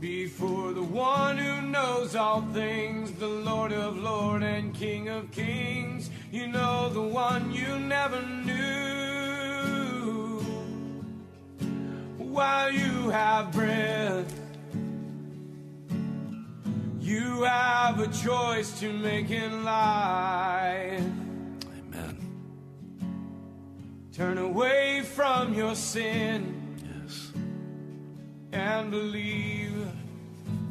Before the one who knows all things, the Lord of Lords and King of Kings, you know the one you never knew. While you have breath, you have a choice to make in life. Amen. Turn away from your sin Yes. and believe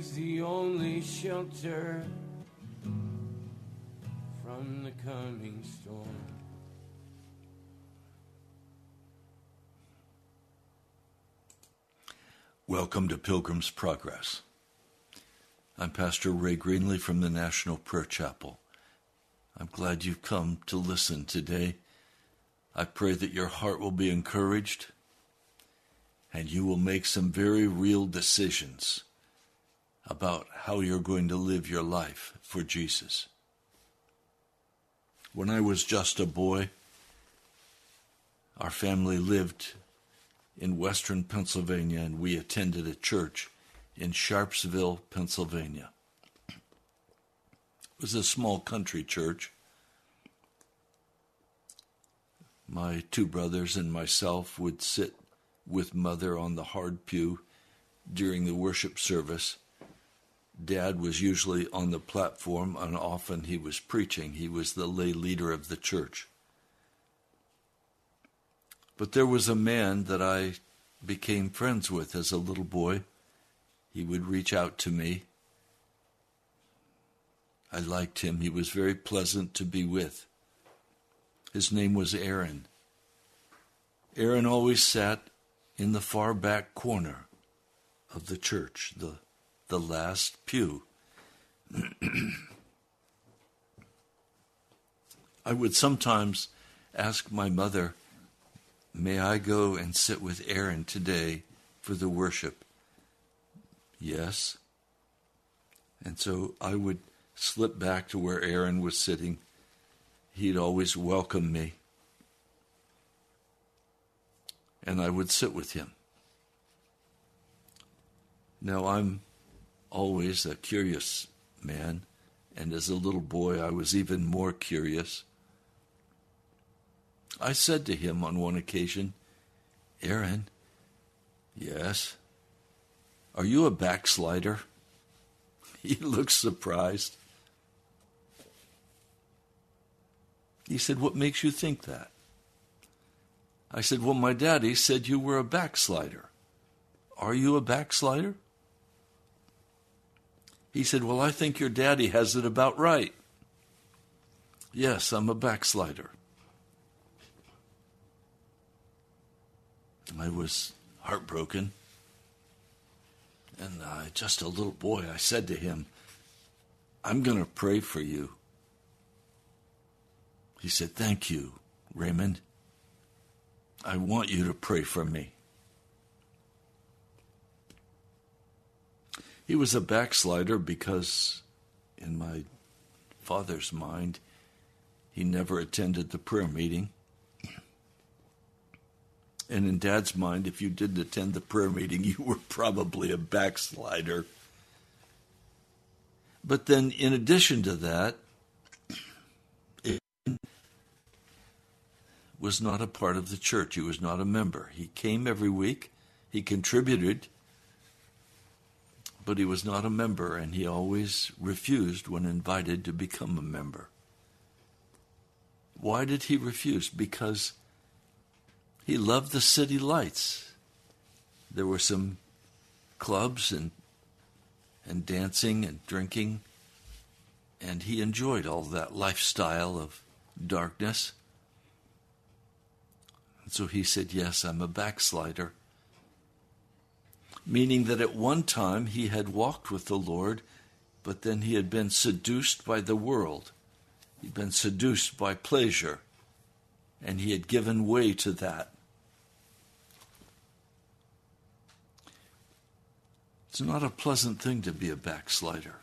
He's the only shelter from the coming storm. Welcome to Pilgrim's Progress. I'm Pastor Ray Greenley from the National Prayer Chapel. I'm glad you've come to listen today. I pray that your heart will be encouraged and you will make some very real decisions about how you're going to live your life for Jesus. When I was just a boy, our family lived in western Pennsylvania and we attended a church in Sharpsville, Pennsylvania. It was a small country church. My two brothers and myself would sit with mother on the hard pew during the worship service. Dad was usually on the platform, and often he was preaching. He was the lay leader of the church. But there was a man that I became friends with as a little boy. He would reach out to me. I liked him. He was very pleasant to be with. His name was Aaron. Aaron always sat in the far back corner of the church, the, the last pew. I would sometimes ask my mother, May I go and sit with Aaron today for the worship? Yes. And so I would slip back to where Aaron was sitting. He'd always welcome me. And I would sit with him. Now, I'm always a curious man, and as a little boy, I was even more curious. I said to him on one occasion, Aaron, yes, are you a backslider? He looked surprised. He said, What makes you think that? I said, Well, my daddy said you were a backslider. Are you a backslider? He said, Well, I think your daddy has it about right. Yes, I'm a backslider. I was heartbroken. And uh, just a little boy, I said to him, I'm going to pray for you. He said, Thank you, Raymond. I want you to pray for me. He was a backslider because, in my father's mind, he never attended the prayer meeting. And in dad's mind, if you didn't attend the prayer meeting, you were probably a backslider. But then, in addition to that, it was not a part of the church. He was not a member. He came every week, he contributed, but he was not a member, and he always refused when invited to become a member. Why did he refuse? Because he loved the city lights. There were some clubs and and dancing and drinking, and he enjoyed all that lifestyle of darkness. And so he said, Yes, I'm a backslider. Meaning that at one time he had walked with the Lord, but then he had been seduced by the world. He'd been seduced by pleasure, and he had given way to that. It's not a pleasant thing to be a backslider.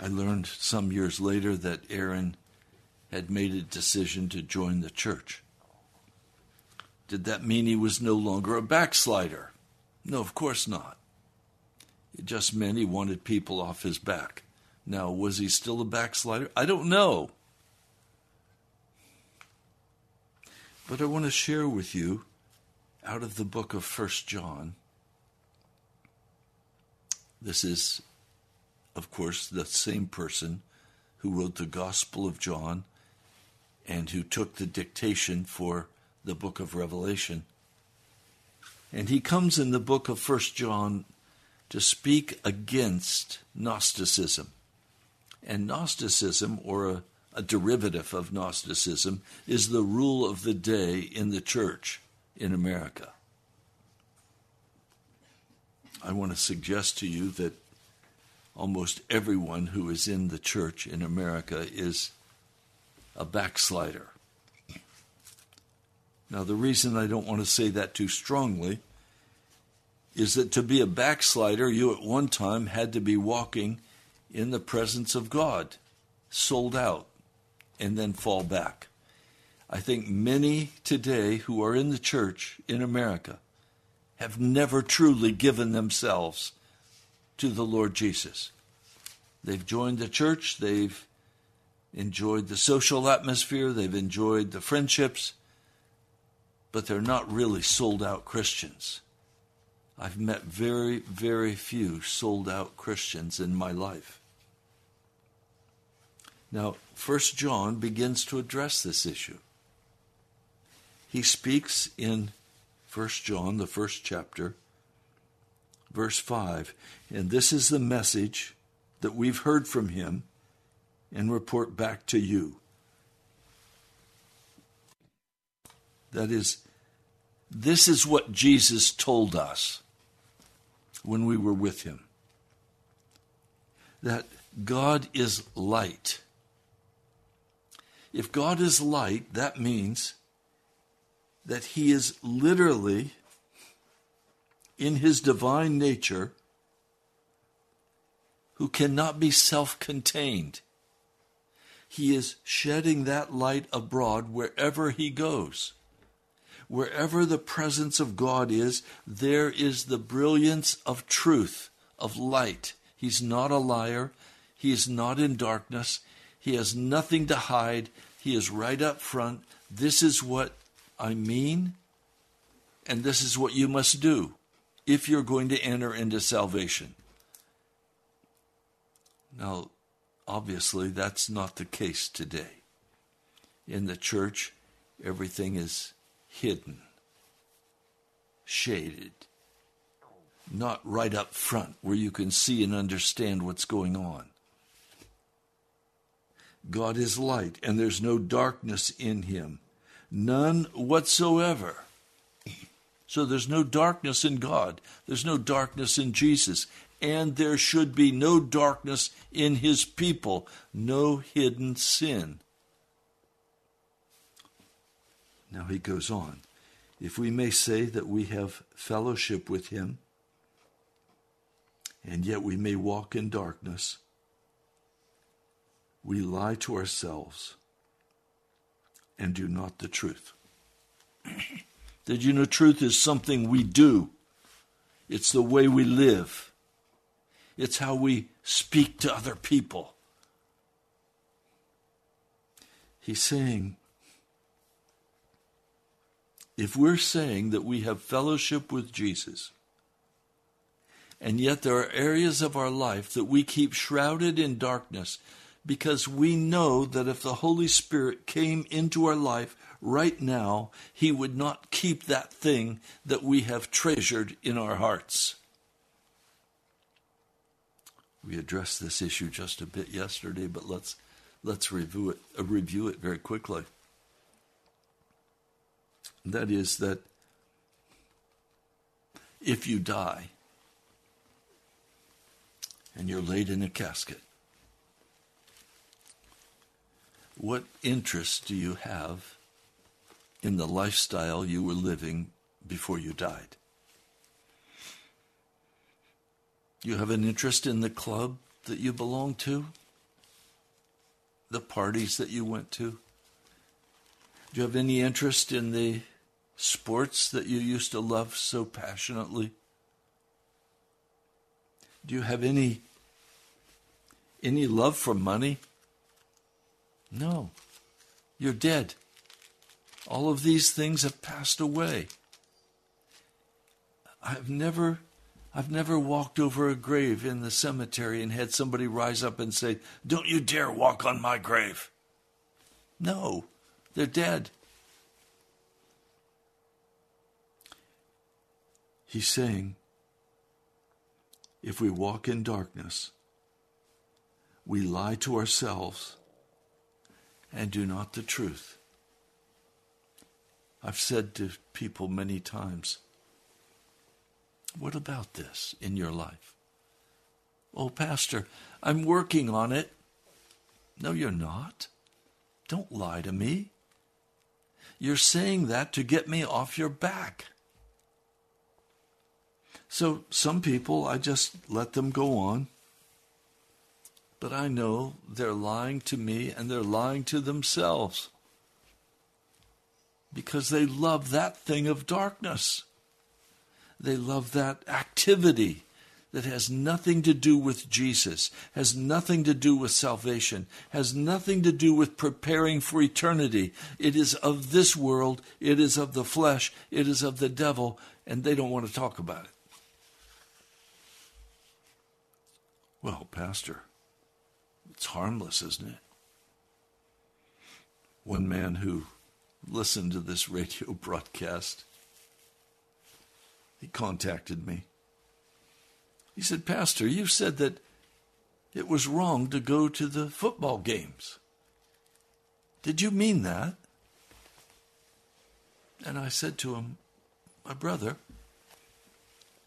I learned some years later that Aaron had made a decision to join the church. Did that mean he was no longer a backslider? No, of course not. It just meant he wanted people off his back. Now, was he still a backslider? I don't know. But I want to share with you out of the book of First John. This is, of course, the same person who wrote the Gospel of John and who took the dictation for the book of Revelation. And he comes in the book of First John to speak against Gnosticism. And Gnosticism, or a, a derivative of Gnosticism, is the rule of the day in the church in America. I want to suggest to you that almost everyone who is in the church in America is a backslider. Now, the reason I don't want to say that too strongly is that to be a backslider, you at one time had to be walking in the presence of God, sold out, and then fall back. I think many today who are in the church in America have never truly given themselves to the Lord Jesus. They've joined the church, they've enjoyed the social atmosphere, they've enjoyed the friendships, but they're not really sold out Christians. I've met very, very few sold out Christians in my life. Now, First John begins to address this issue. He speaks in First John, the first chapter, verse 5, and this is the message that we've heard from him and report back to you. That is, this is what Jesus told us when we were with him that God is light. If God is light, that means that he is literally, in his divine nature, who cannot be self contained. He is shedding that light abroad wherever he goes. Wherever the presence of God is, there is the brilliance of truth, of light. He's not a liar. He is not in darkness. He has nothing to hide. He is right up front. This is what I mean, and this is what you must do if you're going to enter into salvation. Now, obviously, that's not the case today. In the church, everything is hidden, shaded, not right up front where you can see and understand what's going on. God is light, and there's no darkness in him, none whatsoever. So there's no darkness in God, there's no darkness in Jesus, and there should be no darkness in his people, no hidden sin. Now he goes on. If we may say that we have fellowship with him, and yet we may walk in darkness, we lie to ourselves and do not the truth. Did you know truth is something we do? It's the way we live. It's how we speak to other people. He's saying, if we're saying that we have fellowship with Jesus, and yet there are areas of our life that we keep shrouded in darkness because we know that if the Holy Spirit came into our life right now, He would not keep that thing that we have treasured in our hearts. We addressed this issue just a bit yesterday, but let's let's review it uh, review it very quickly that is, that if you die and you're laid in a casket, what interest do you have in the lifestyle you were living before you died? You have an interest in the club that you belong to? The parties that you went to? Do you have any interest in the sports that you used to love so passionately? Do you have any any love for money? No. You're dead. All of these things have passed away. I've never I've never walked over a grave in the cemetery and had somebody rise up and say, Don't you dare walk on my grave. No, they're dead. He's saying, if we walk in darkness, we lie to ourselves and do not the truth. I've said to people many times, what about this in your life? Oh, Pastor, I'm working on it. No, you're not. Don't lie to me. You're saying that to get me off your back. So some people, I just let them go on. But I know they're lying to me and they're lying to themselves because they love that thing of darkness. They love that activity that has nothing to do with Jesus, has nothing to do with salvation, has nothing to do with preparing for eternity. It is of this world, it is of the flesh, it is of the devil, and they don't want to talk about it. Well, Pastor, it's harmless, isn't it? One man who listened to this radio broadcast, he contacted me. He said, Pastor, you said that it was wrong to go to the football games. Did you mean that? And I said to him, My brother,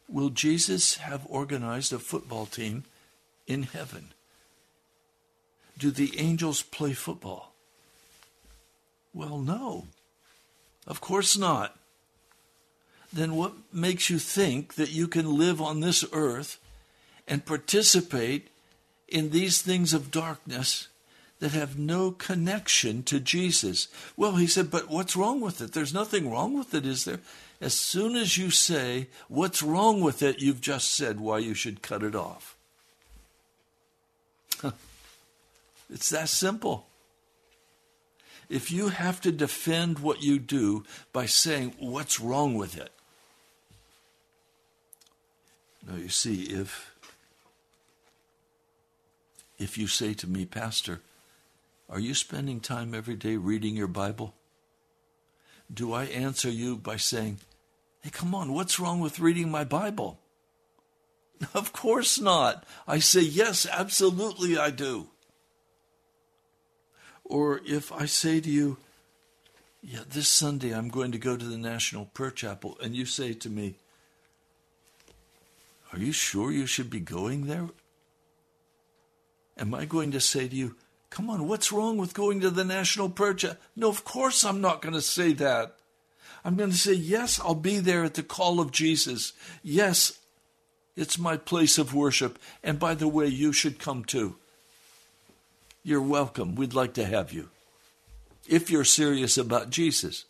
will Jesus have organized a football team in heaven? Do the angels play football? Well, no. Of course not. Then what makes you think that you can live on this earth and participate in these things of darkness that have no connection to Jesus? Well, he said, but what's wrong with it? There's nothing wrong with it, is there? As soon as you say what's wrong with it, you've just said why you should cut it off. It's that simple. If you have to defend what you do by saying, what's wrong with it? Now, you see, if, if you say to me, Pastor, are you spending time every day reading your Bible? Do I answer you by saying, Hey, come on, what's wrong with reading my Bible? Of course not. I say, Yes, absolutely I do. Or if I say to you, yeah, this Sunday I'm going to go to the National Prayer Chapel, and you say to me, Are you sure you should be going there? Am I going to say to you, Come on, what's wrong with going to the National Prayer Chapel? No, of course I'm not going to say that. I'm going to say, Yes, I'll be there at the call of Jesus. Yes, it's my place of worship. And by the way, you should come too you're welcome. We'd like to have you. If you're serious about Jesus.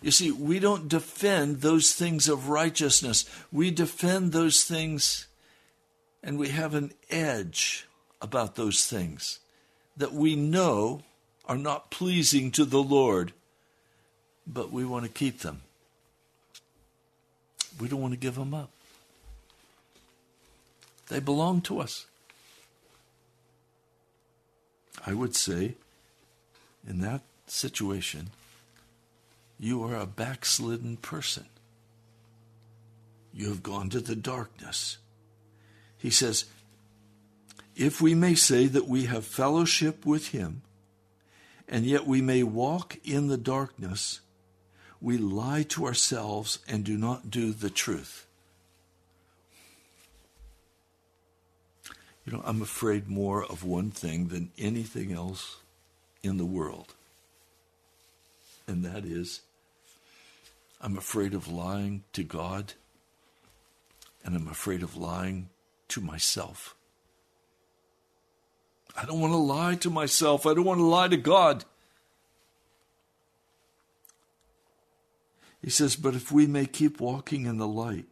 You see, we don't defend those things of righteousness. We defend those things, and we have an edge about those things that we know are not pleasing to the Lord, but we want to keep them. We don't want to give them up. They belong to us. I would say, in that situation, you are a backslidden person. You have gone to the darkness. He says, if we may say that we have fellowship with him, and yet we may walk in the darkness, we lie to ourselves and do not do the truth. You know, I'm afraid more of one thing than anything else in the world. And that is, I'm afraid of lying to God, and I'm afraid of lying to myself. I don't want to lie to myself. I don't want to lie to God. He says, But if we may keep walking in the light,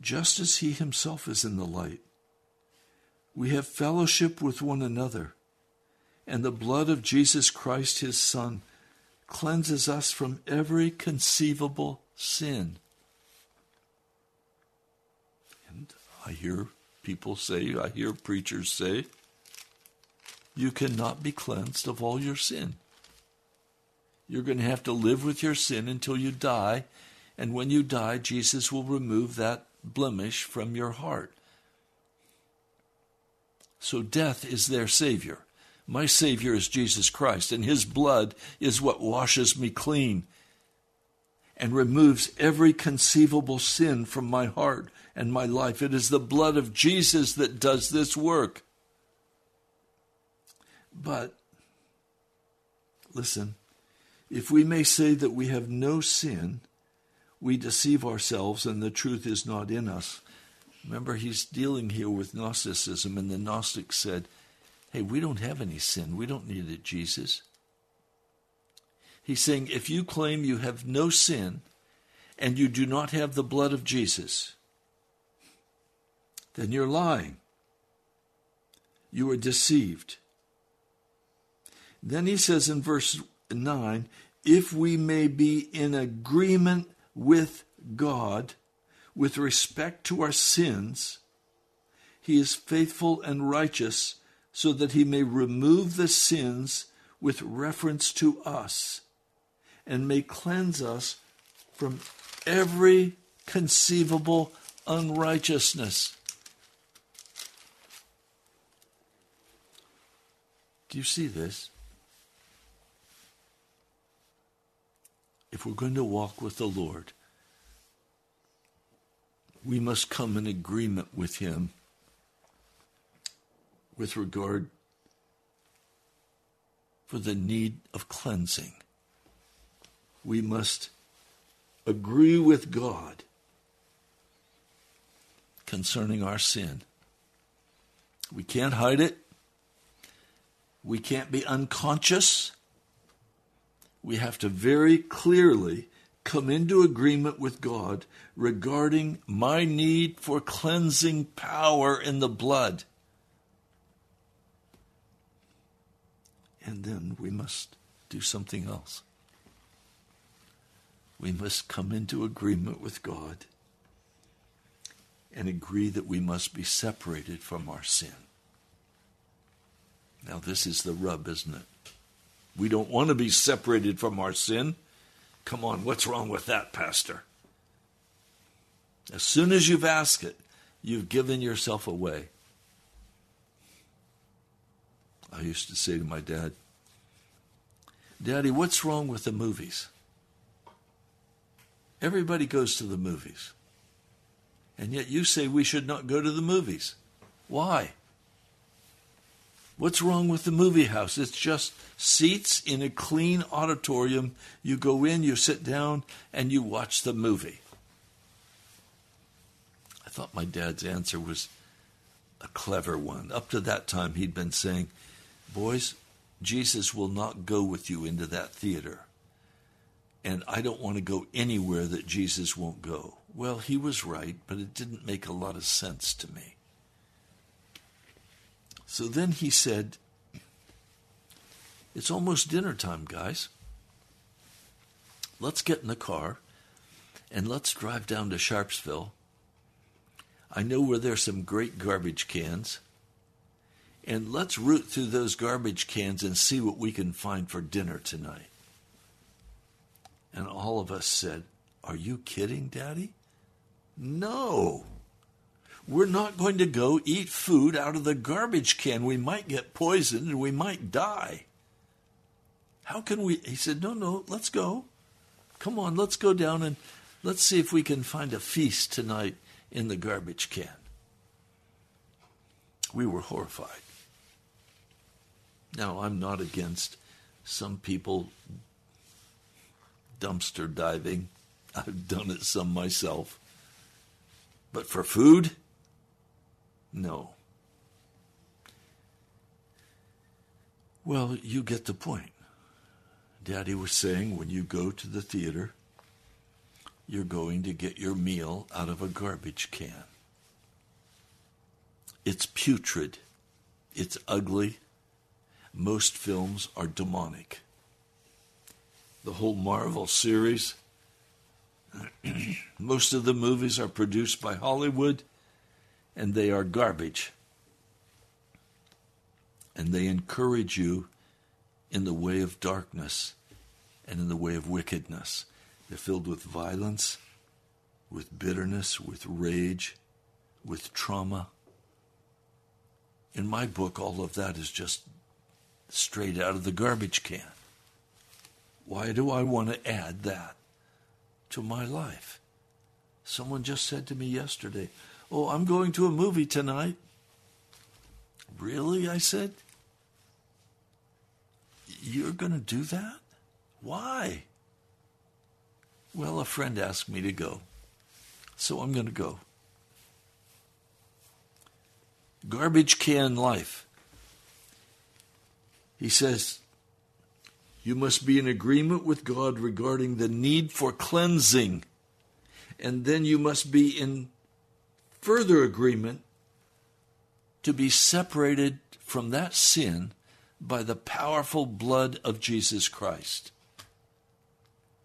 just as He Himself is in the light, we have fellowship with one another, and the blood of Jesus Christ, his Son, cleanses us from every conceivable sin. And I hear people say, I hear preachers say, you cannot be cleansed of all your sin. You're going to have to live with your sin until you die, and when you die, Jesus will remove that blemish from your heart. So death is their Savior. My Savior is Jesus Christ, and His blood is what washes me clean and removes every conceivable sin from my heart and my life. It is the blood of Jesus that does this work. But, listen, if we may say that we have no sin, we deceive ourselves and the truth is not in us. Remember, he's dealing here with Gnosticism, and the Gnostics said, Hey, we don't have any sin. We don't need it, Jesus. He's saying, if you claim you have no sin and you do not have the blood of Jesus, then you're lying. You are deceived. Then he says in verse 9, if we may be in agreement with God with respect to our sins, he is faithful and righteous so that he may remove the sins with reference to us and may cleanse us from every conceivable unrighteousness. Do you see this? If we're going to walk with the Lord, we must come in agreement with Him with regard for the need of cleansing. We must agree with God concerning our sin. We can't hide it. We can't be unconscious. We have to very clearly come into agreement with God regarding my need for cleansing power in the blood. And then we must do something else. We must come into agreement with God and agree that we must be separated from our sin. Now, this is the rub, isn't it? We don't want to be separated from our sin. Come on, what's wrong with that, Pastor? As soon as you've asked it, you've given yourself away. I used to say to my dad, Daddy, what's wrong with the movies? Everybody goes to the movies. And yet you say we should not go to the movies. Why? What's wrong with the movie house? It's just seats in a clean auditorium. You go in, you sit down, and you watch the movie. I thought my dad's answer was a clever one. Up to that time, he'd been saying, Boys, Jesus will not go with you into that theater. And I don't want to go anywhere that Jesus won't go. Well, he was right, but it didn't make a lot of sense to me. So then he said, It's almost dinner time, guys. Let's get in the car and let's drive down to Sharpsville. I know where there's some great garbage cans. And let's root through those garbage cans and see what we can find for dinner tonight. And all of us said, Are you kidding, Daddy? No. We're not going to go eat food out of the garbage can. We might get poisoned and we might die. How can we? He said, No, no, let's go. Come on, let's go down and let's see if we can find a feast tonight in the garbage can. We were horrified. Now, I'm not against some people dumpster diving. I've done it some myself. But for food, no. Well, you get the point. Daddy was saying when you go to the theater, you're going to get your meal out of a garbage can. It's putrid. It's ugly. Most films are demonic. the whole Marvel series. Most of the movies are produced by Hollywood and they are garbage. And they encourage you in the way of darkness and in the way of wickedness. They're filled with violence, with bitterness, with rage, with trauma. In my book, all of that is just straight out of the garbage can. Why do I want to add that to my life? Someone just said to me yesterday, Oh, I'm going to a movie tonight. Really? I said. You're going to do that? Why? Well, a friend asked me to go, so I'm going to go. Garbage can life. He says, You must be in agreement with God regarding the need for cleansing, and then you must be in further agreement to be separated from that sin by the powerful blood of Jesus Christ.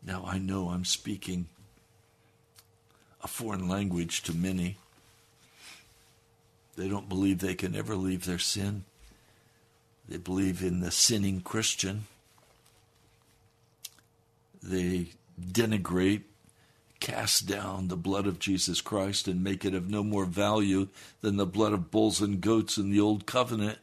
Now I know I'm speaking a foreign language to many. They don't believe they can ever leave their sin. They believe in the sinning Christian. They denigrate, cast down the blood of Jesus Christ and make it of no more value than the blood of bulls and goats in the old covenant.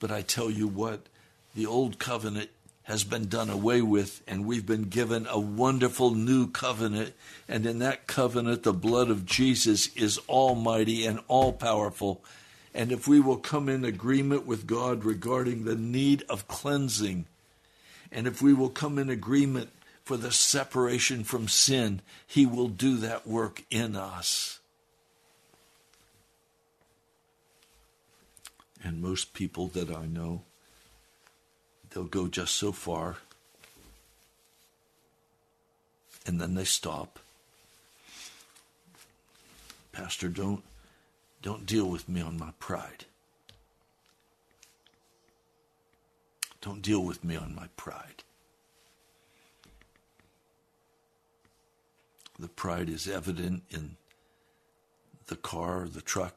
But I tell you what, the old covenant has been done away with, and we've been given a wonderful new covenant. And in that covenant, the blood of Jesus is almighty and all powerful. And if we will come in agreement with God regarding the need of cleansing, and if we will come in agreement for the separation from sin, He will do that work in us. And most people that I know they'll go just so far and then they stop. Pastor, don't don't deal with me on my pride. Don't deal with me on my pride. The pride is evident in the car, the truck,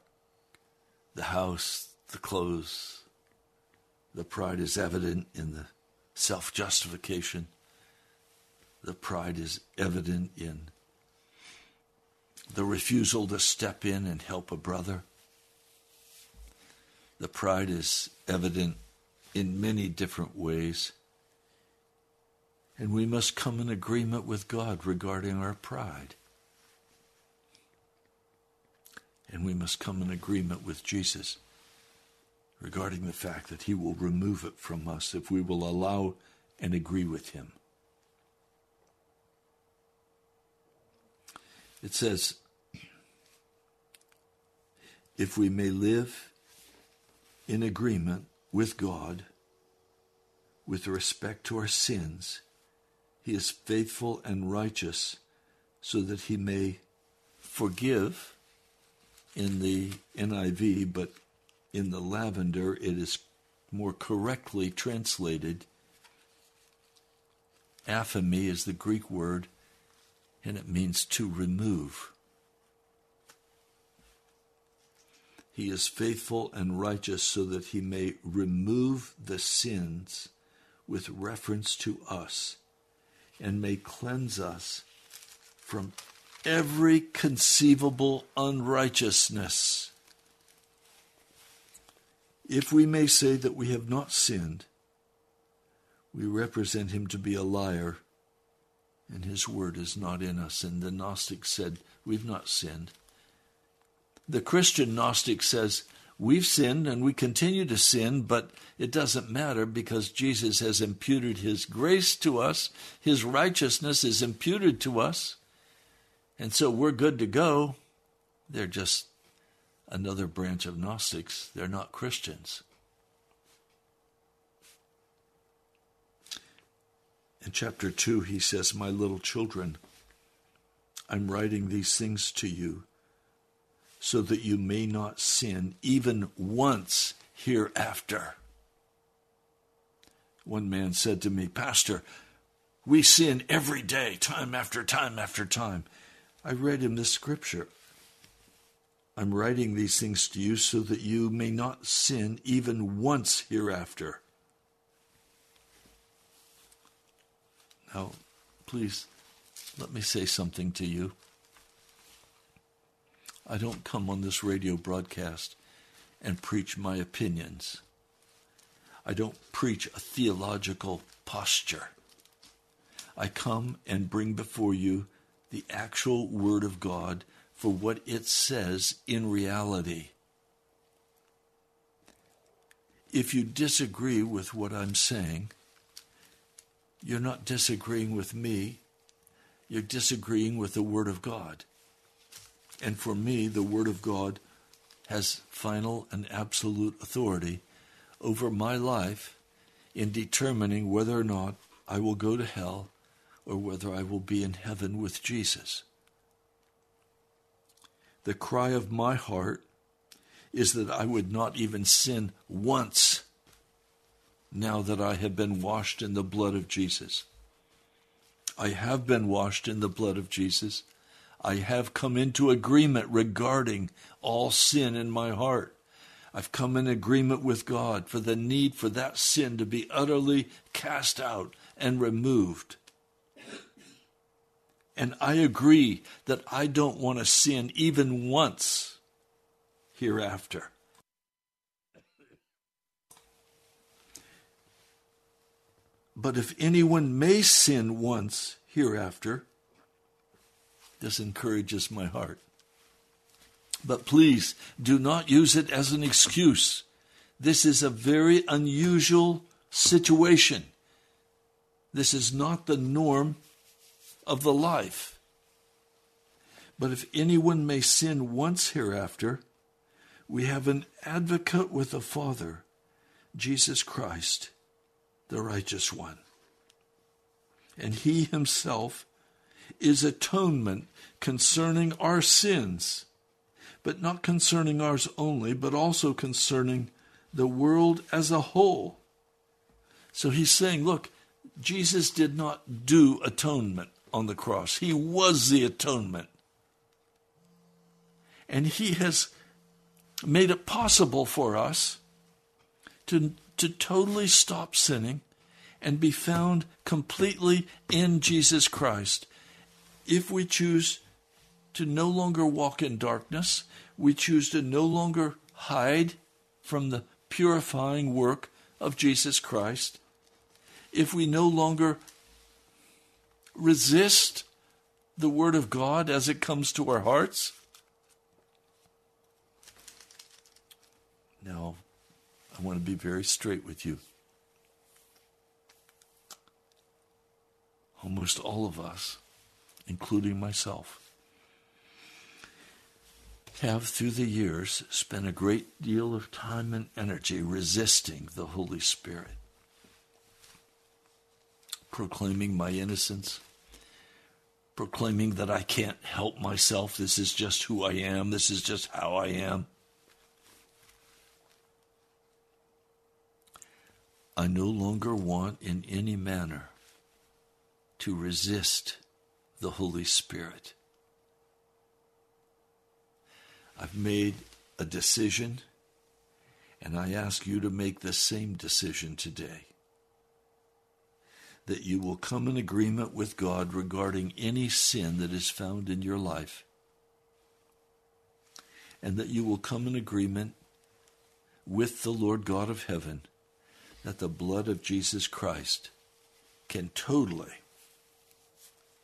the house, the clothes, the pride is evident in the self justification. The pride is evident in the refusal to step in and help a brother. The pride is evident in many different ways. And we must come in agreement with God regarding our pride. And we must come in agreement with Jesus regarding the fact that He will remove it from us if we will allow and agree with Him. It says, if we may live in agreement with God with respect to our sins, He is faithful and righteous so that He may forgive in the NIV, but in the lavender, it is more correctly translated. Aphemi is the Greek word, and it means to remove. He is faithful and righteous so that he may remove the sins with reference to us and may cleanse us from every conceivable unrighteousness if we may say that we have not sinned, we represent him to be a liar, and his word is not in us. And the Gnostic said, We've not sinned. The Christian Gnostic says, We've sinned and we continue to sin, but it doesn't matter because Jesus has imputed his grace to us, his righteousness is imputed to us, and so we're good to go. They're just another branch of Gnostics. They're not Christians. In chapter 2, he says, My little children, I'm writing these things to you so that you may not sin even once hereafter. One man said to me, Pastor, We sin every day, time after time after time. I read him this scripture I'm writing these things to you so that you may not sin even once hereafter. Now, please let me say something to you. I don't come on this radio broadcast and preach my opinions. I don't preach a theological posture. I come and bring before you the actual Word of God for what it says in reality. If you disagree with what I'm saying, you're not disagreeing with me, you're disagreeing with the Word of God. And for me, the Word of God has final and absolute authority over my life in determining whether or not I will go to hell or whether I will be in heaven with Jesus. The cry of my heart is that I would not even sin once now that I have been washed in the blood of Jesus. I have been washed in the blood of Jesus. I have come into agreement regarding all sin in my heart. I've come in agreement with God for the need for that sin to be utterly cast out and removed. And I agree that I don't want to sin even once hereafter. But if anyone may sin once hereafter, this encourages my heart. But please do not use it as an excuse. This is a very unusual situation. This is not the norm of the life. But if anyone may sin once hereafter, we have an advocate with the Father, Jesus Christ, the righteous one. And he himself is atonement concerning our sins, but not concerning ours only, but also concerning the world as a whole. So he's saying, look, Jesus did not do atonement on the cross. He was the atonement. And He has made it possible for us to, to totally stop sinning and be found completely in Jesus Christ. If we choose to no longer walk in darkness, we choose to no longer hide from the purifying work of Jesus Christ, if we no longer resist the Word of God as it comes to our hearts? Now, I want to be very straight with you. Almost all of us, including myself, have through the years spent a great deal of time and energy resisting the Holy Spirit proclaiming my innocence, proclaiming that I can't help myself. This is just who I am. This is just how I am. I no longer want in any manner to resist the Holy Spirit. I've made a decision, and I ask you to make the same decision today that you will come in agreement with God regarding any sin that is found in your life, and that you will come in agreement with the Lord God of heaven that the blood of Jesus Christ can totally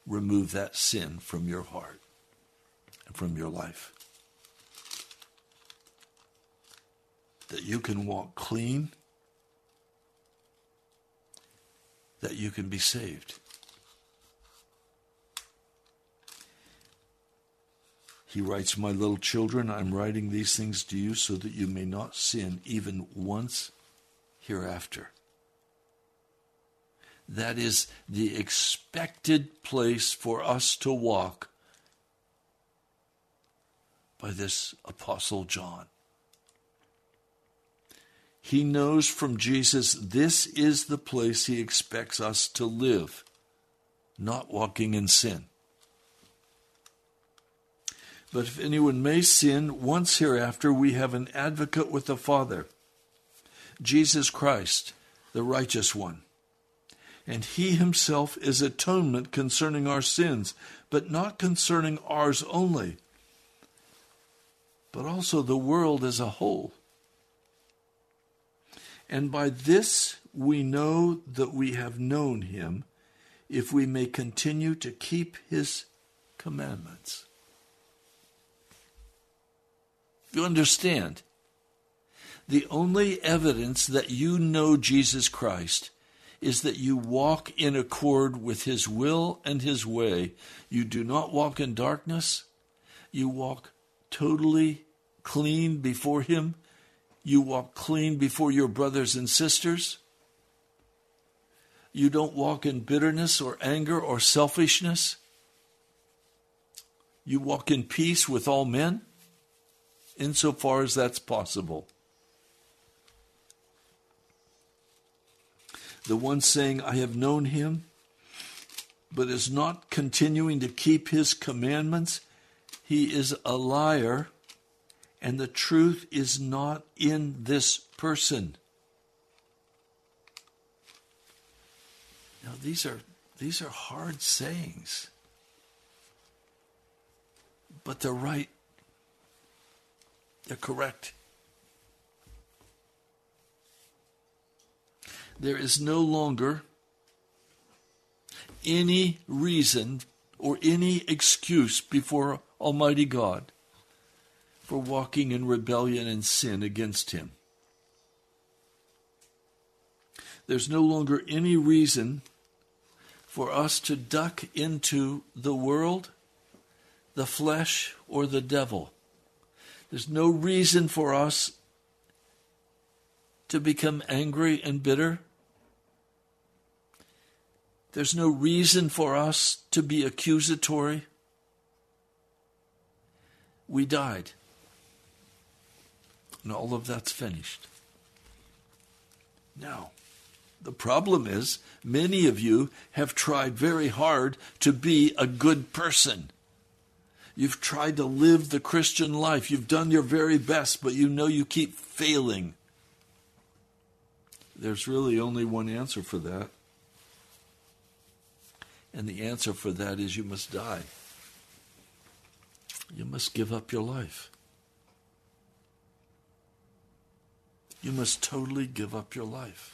remove that sin from your heart and from your life. That you can walk clean that you can be saved. He writes, My little children, I'm writing these things to you so that you may not sin even once hereafter. That is the expected place for us to walk by this Apostle John. He knows from Jesus this is the place he expects us to live not walking in sin. But if anyone may sin once hereafter, we have an advocate with the Father, Jesus Christ, the righteous one. And he himself is atonement concerning our sins, but not concerning ours only, but also the world as a whole. And by this we know that we have known him, if we may continue to keep his commandments. You understand? The only evidence that you know Jesus Christ is that you walk in accord with his will and his way. You do not walk in darkness. You walk totally clean before him. You walk clean before your brothers and sisters. You don't walk in bitterness or anger or selfishness. You walk in peace with all men insofar as that's possible. The one saying, I have known him, but is not continuing to keep his commandments, he is a liar, and the truth is not in this person. Now these are these are hard sayings. But they're right they're correct. There is no longer any reason or any excuse before Almighty God for walking in rebellion and sin against Him. There's no longer any reason for us to duck into the world, the flesh, or the devil. There's no reason for us to become angry and bitter. There's no reason for us to be accusatory. We died. And all of that's finished. Now, the problem is many of you have tried very hard to be a good person. You've tried to live the Christian life. You've done your very best, but you know you keep failing. There's really only one answer for that. And the answer for that is you must die. You must give up your life. You must totally give up your life.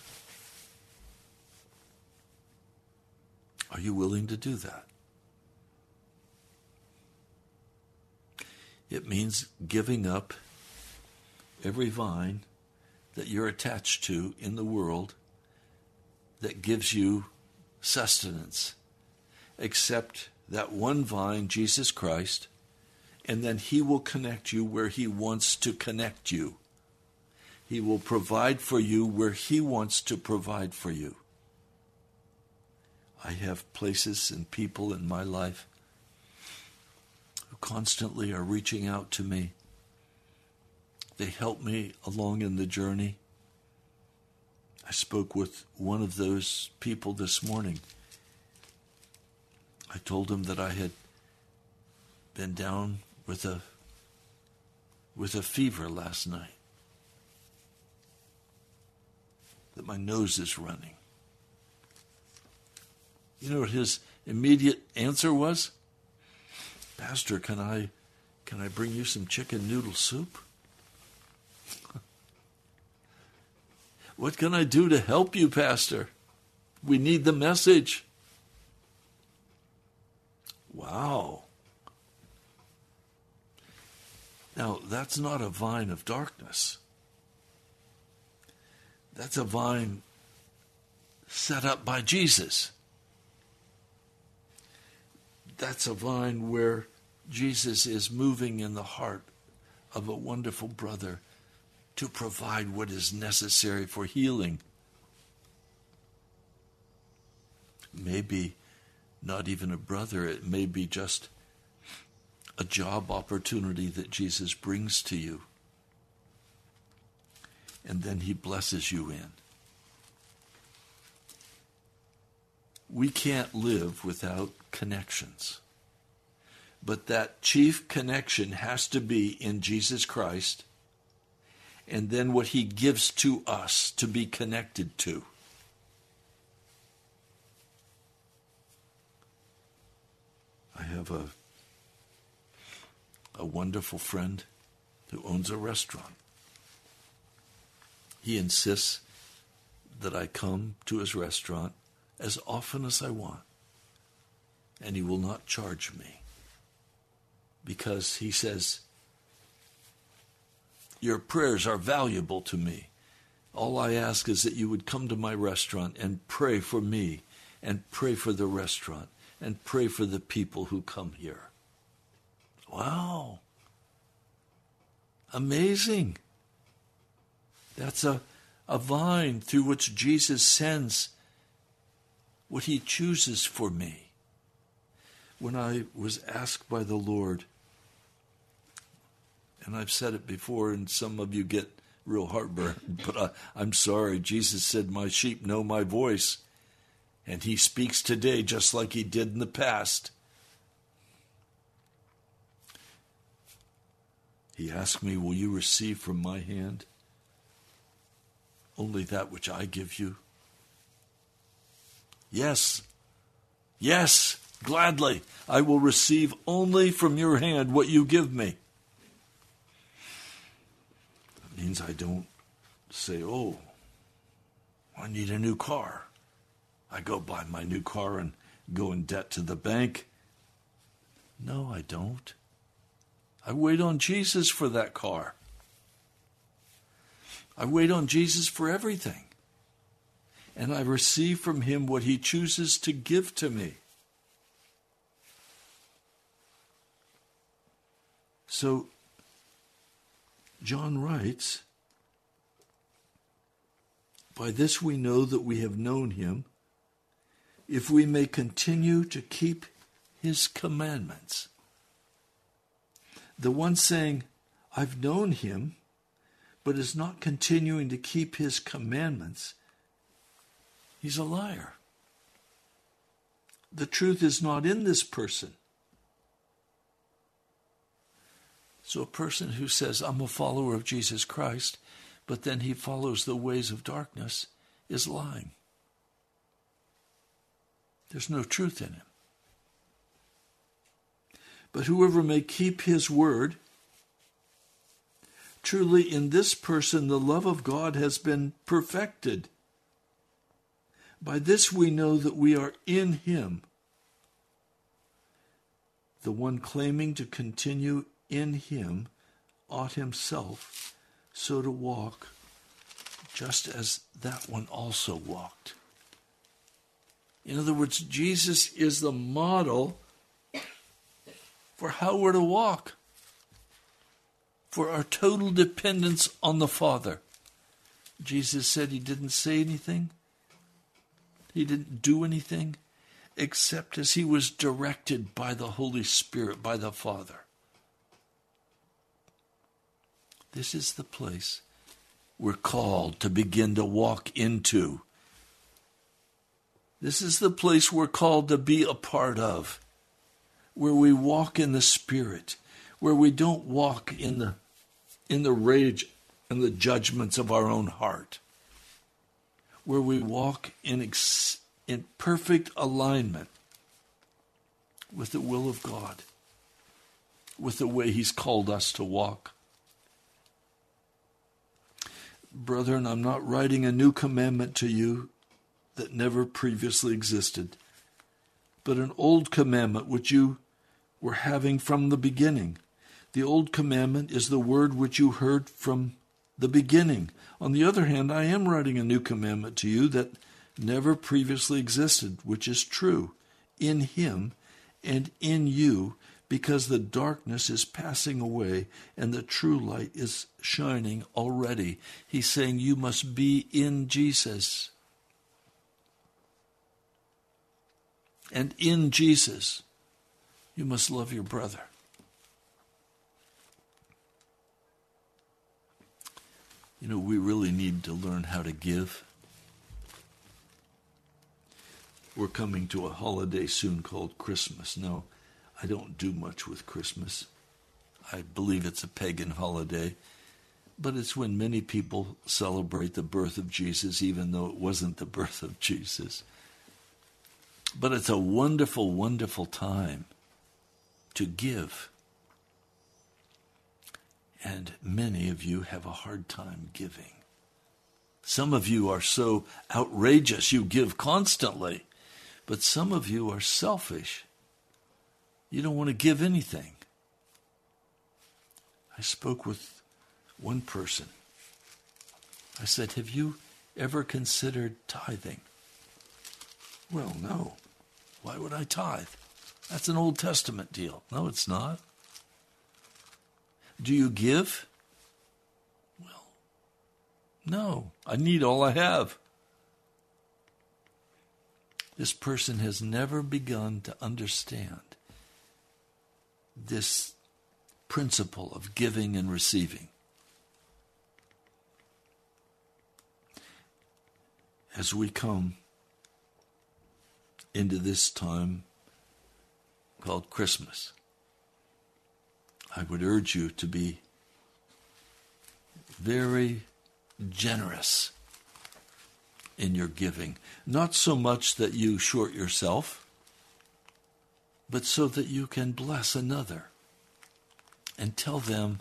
Are you willing to do that? It means giving up every vine that you're attached to in the world that gives you sustenance, except that one vine, Jesus Christ, and then He will connect you where He wants to connect you. He will provide for you where He wants to provide for you. I have places and people in my life who constantly are reaching out to me. They help me along in the journey. I spoke with one of those people this morning. I told him that I had been down with a with a fever last night. That my nose is running. You know what his immediate answer was? Pastor, can I can I bring you some chicken noodle soup? what can I do to help you, Pastor? We need the message. Wow. Now, that's not a vine of darkness. That's a vine set up by Jesus that's a vine where Jesus is moving in the heart of a wonderful brother to provide what is necessary for healing. Maybe not even a brother, it may be just a job opportunity that Jesus brings to you. And then he blesses you in. we can't live without connections. But that chief connection has to be in Jesus Christ and then what he gives to us to be connected to. I have a a wonderful friend who owns a restaurant. He insists that I come to his restaurant as often as I want, and he will not charge me because he says, Your prayers are valuable to me. All I ask is that you would come to my restaurant and pray for me, and pray for the restaurant, and pray for the people who come here. Wow. Amazing. That's a, a vine through which Jesus sends what he chooses for me. When I was asked by the Lord, and I've said it before, and some of you get real heartburn, but I, I'm sorry. Jesus said, My sheep know my voice, and he speaks today just like he did in the past. He asked me, Will you receive from my hand only that which I give you? Yes, yes, gladly. I will receive only from your hand what you give me. That means I don't say, Oh, I need a new car. I go buy my new car and go in debt to the bank. No, I don't. I wait on Jesus for that car. I wait on Jesus for everything. And I receive from him what he chooses to give to me. So, John writes, By this we know that we have known him, if we may continue to keep his commandments. The one saying, I've known him, but is not continuing to keep his commandments, he's a liar. The truth is not in this person. So, a person who says, I'm a follower of Jesus Christ, but then he follows the ways of darkness, is lying. There's no truth in him. But whoever may keep his word, truly in this person the love of God has been perfected. By this we know that we are in him. The one claiming to continue in him ought himself so to walk, just as that one also walked. In other words, Jesus is the model for how we're to walk, for our total dependence on the Father. Jesus said he didn't say anything, he didn't do anything except as he was directed by the Holy Spirit, by the Father. This is the place we're called to begin to walk into. This is the place we're called to be a part of where we walk in the Spirit, where we don't walk in the in the rage and the judgments of our own heart, where we walk in ex, in perfect alignment with the will of God, with the way He's called us to walk. Brethren, I'm not writing a new commandment to you that never previously existed, but an old commandment which you were having from the beginning. The old commandment is the word which you heard from the beginning. On the other hand, I am writing a new commandment to you that never previously existed, which is true in him and in you, because the darkness is passing away and the true light is shining already. He's saying you must be in Jesus. And in Jesus, you must love your brother. You know, we really need to learn how to give. we're coming to a holiday soon called Christmas. No, I don't do much with Christmas. I believe it's a pagan holiday, but it's when many people celebrate the birth of Jesus, even though it wasn't the birth of Jesus. But it's a wonderful, wonderful time to give. And many of you have a hard time giving. Some of you are so outrageous, you give constantly. But some of you are selfish. You don't want to give anything. I spoke with one person. I said, Have you ever considered tithing? Well, no. Why would I tithe? That's an Old Testament deal. No, it's not. Do you give? Well, no. I need all I have. This person has never begun to understand this principle of giving and receiving. As we come into this time called Christmas, I would urge you to be very generous in your giving. Not so much that you short yourself, but so that you can bless another and tell them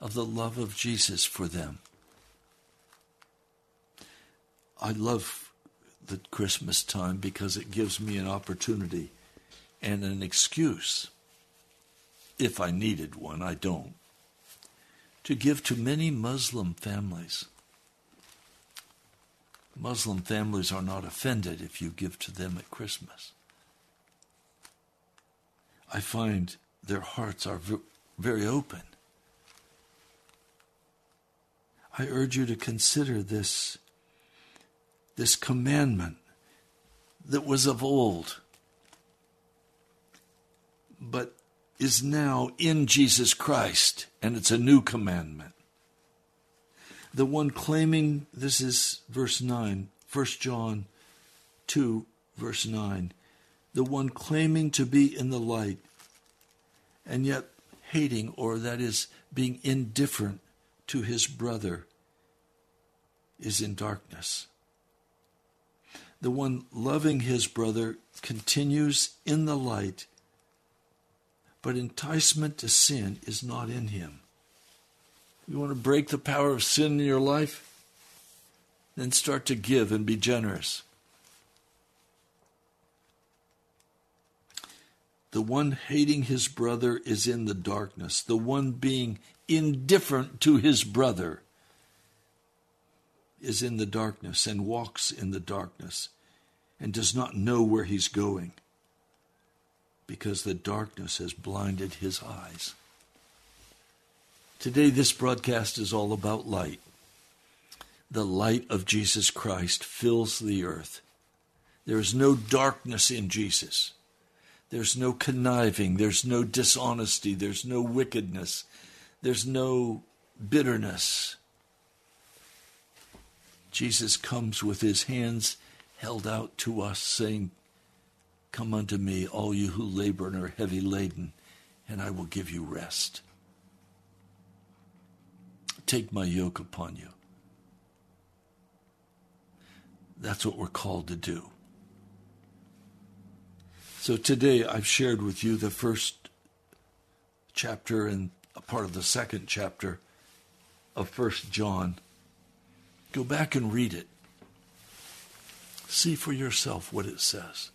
of the love of Jesus for them. I love the Christmas time because it gives me an opportunity and an excuse, if I needed one, I don't, to give to many Muslim families Muslim families are not offended if you give to them at Christmas. I find their hearts are very open. I urge you to consider this, this commandment that was of old, but is now in Jesus Christ, and it's a new commandment the one claiming, this is verse 9, 1 John 2, verse 9, the one claiming to be in the light and yet hating, or that is, being indifferent to his brother, is in darkness. The one loving his brother continues in the light, but enticement to sin is not in him. You want to break the power of sin in your life? Then start to give and be generous. The one hating his brother is in the darkness. The one being indifferent to his brother is in the darkness and walks in the darkness and does not know where he's going because the darkness has blinded his eyes. Today, this broadcast is all about light. The light of Jesus Christ fills the earth. There is no darkness in Jesus. There's no conniving. There's no dishonesty. There's no wickedness. There's no bitterness. Jesus comes with his hands held out to us, saying, Come unto me, all you who labor and are heavy laden, and I will give you rest. Take my yoke upon you. That's what we're called to do. So today I've shared with you the first chapter and a part of the second chapter of First John. Go back and read it. See for yourself what it says.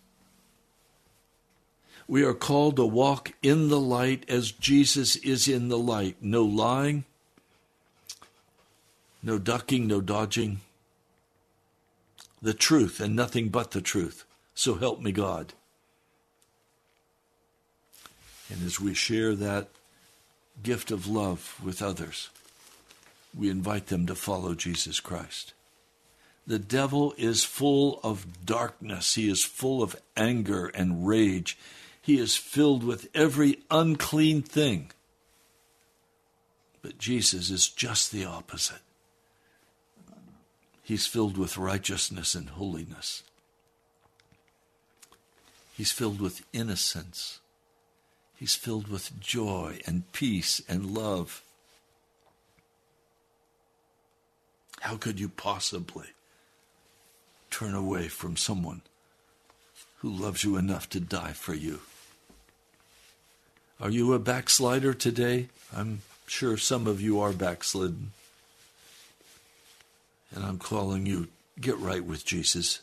We are called to walk in the light as Jesus is in the light. No lying, no ducking, no dodging. The truth and nothing but the truth. So help me God. And as we share that gift of love with others, we invite them to follow Jesus Christ. The devil is full of darkness. He is full of anger and rage. He is filled with every unclean thing. But Jesus is just the opposite. He's filled with righteousness and holiness. He's filled with innocence. He's filled with joy and peace and love. How could you possibly turn away from someone who loves you enough to die for you? Are you a backslider today? I'm sure some of you are backslidden. And I'm calling you, get right with Jesus.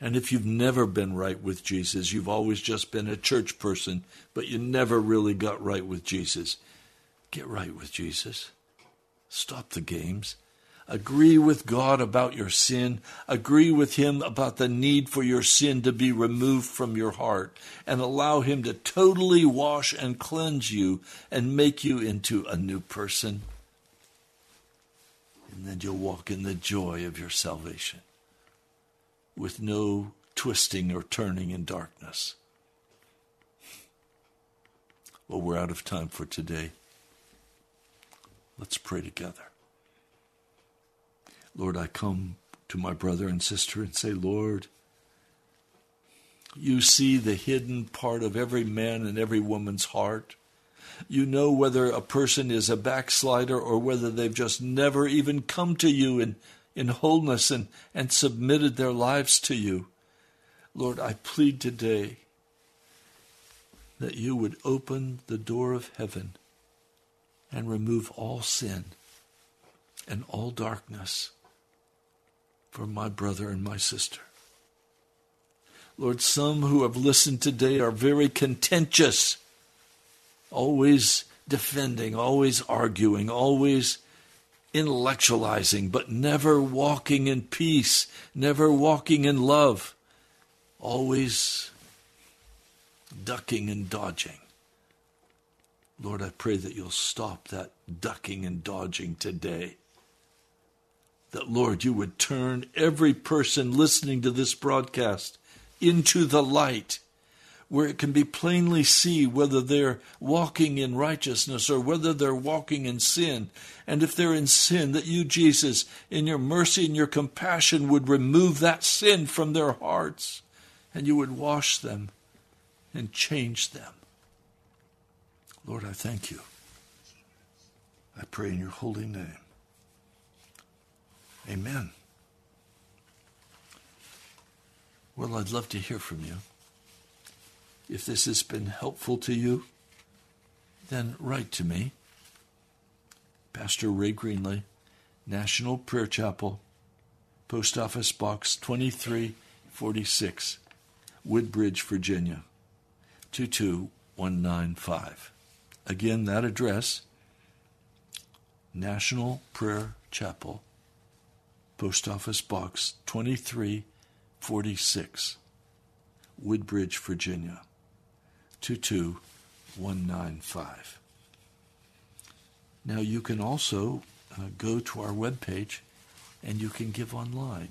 And if you've never been right with Jesus, you've always just been a church person, but you never really got right with Jesus, get right with Jesus. Stop the games. Agree with God about your sin. Agree with Him about the need for your sin to be removed from your heart. And allow Him to totally wash and cleanse you and make you into a new person. And then you'll walk in the joy of your salvation with no twisting or turning in darkness. Well, we're out of time for today. Let's pray together. Lord, I come to my brother and sister and say, Lord, you see the hidden part of every man and every woman's heart. You know whether a person is a backslider or whether they've just never even come to you in, in wholeness and, and submitted their lives to you. Lord, I plead today that you would open the door of heaven and remove all sin and all darkness from my brother and my sister. Lord, some who have listened today are very contentious, always defending, always arguing, always intellectualizing, but never walking in peace, never walking in love, always ducking and dodging. Lord, I pray that you'll stop that ducking and dodging today. That, Lord, you would turn every person listening to this broadcast into the light where it can be plainly see whether they're walking in righteousness or whether they're walking in sin. And if they're in sin, that you, Jesus, in your mercy and your compassion, would remove that sin from their hearts and you would wash them and change them. Lord, I thank you. I pray in your holy name. Amen. Well, I'd love to hear from you. If this has been helpful to you, then write to me. Pastor Ray Greenley, National Prayer Chapel, Post Office Box 2346, Woodbridge, Virginia 22195. Again, that address National Prayer Chapel, Post Office Box 2346, Woodbridge, Virginia 22195. Now, you can also uh, go to our webpage and you can give online.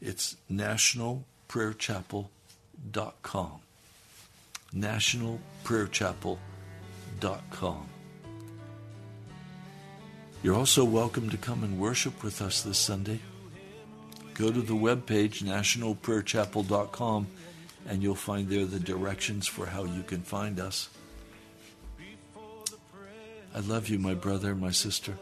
It's nationalprayerchapel.com. Nationalprayerchapel.com. You're also welcome to come and worship with us this Sunday. Go to the webpage, nationalprayerchapel.com, and you'll find there the directions for how you can find us. I love you, my brother, my sister.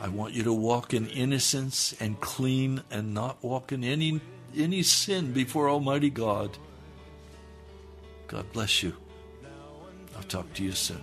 I want you to walk in innocence and clean and not walk in any, any sin before Almighty God. God bless you. I'll talk to you soon.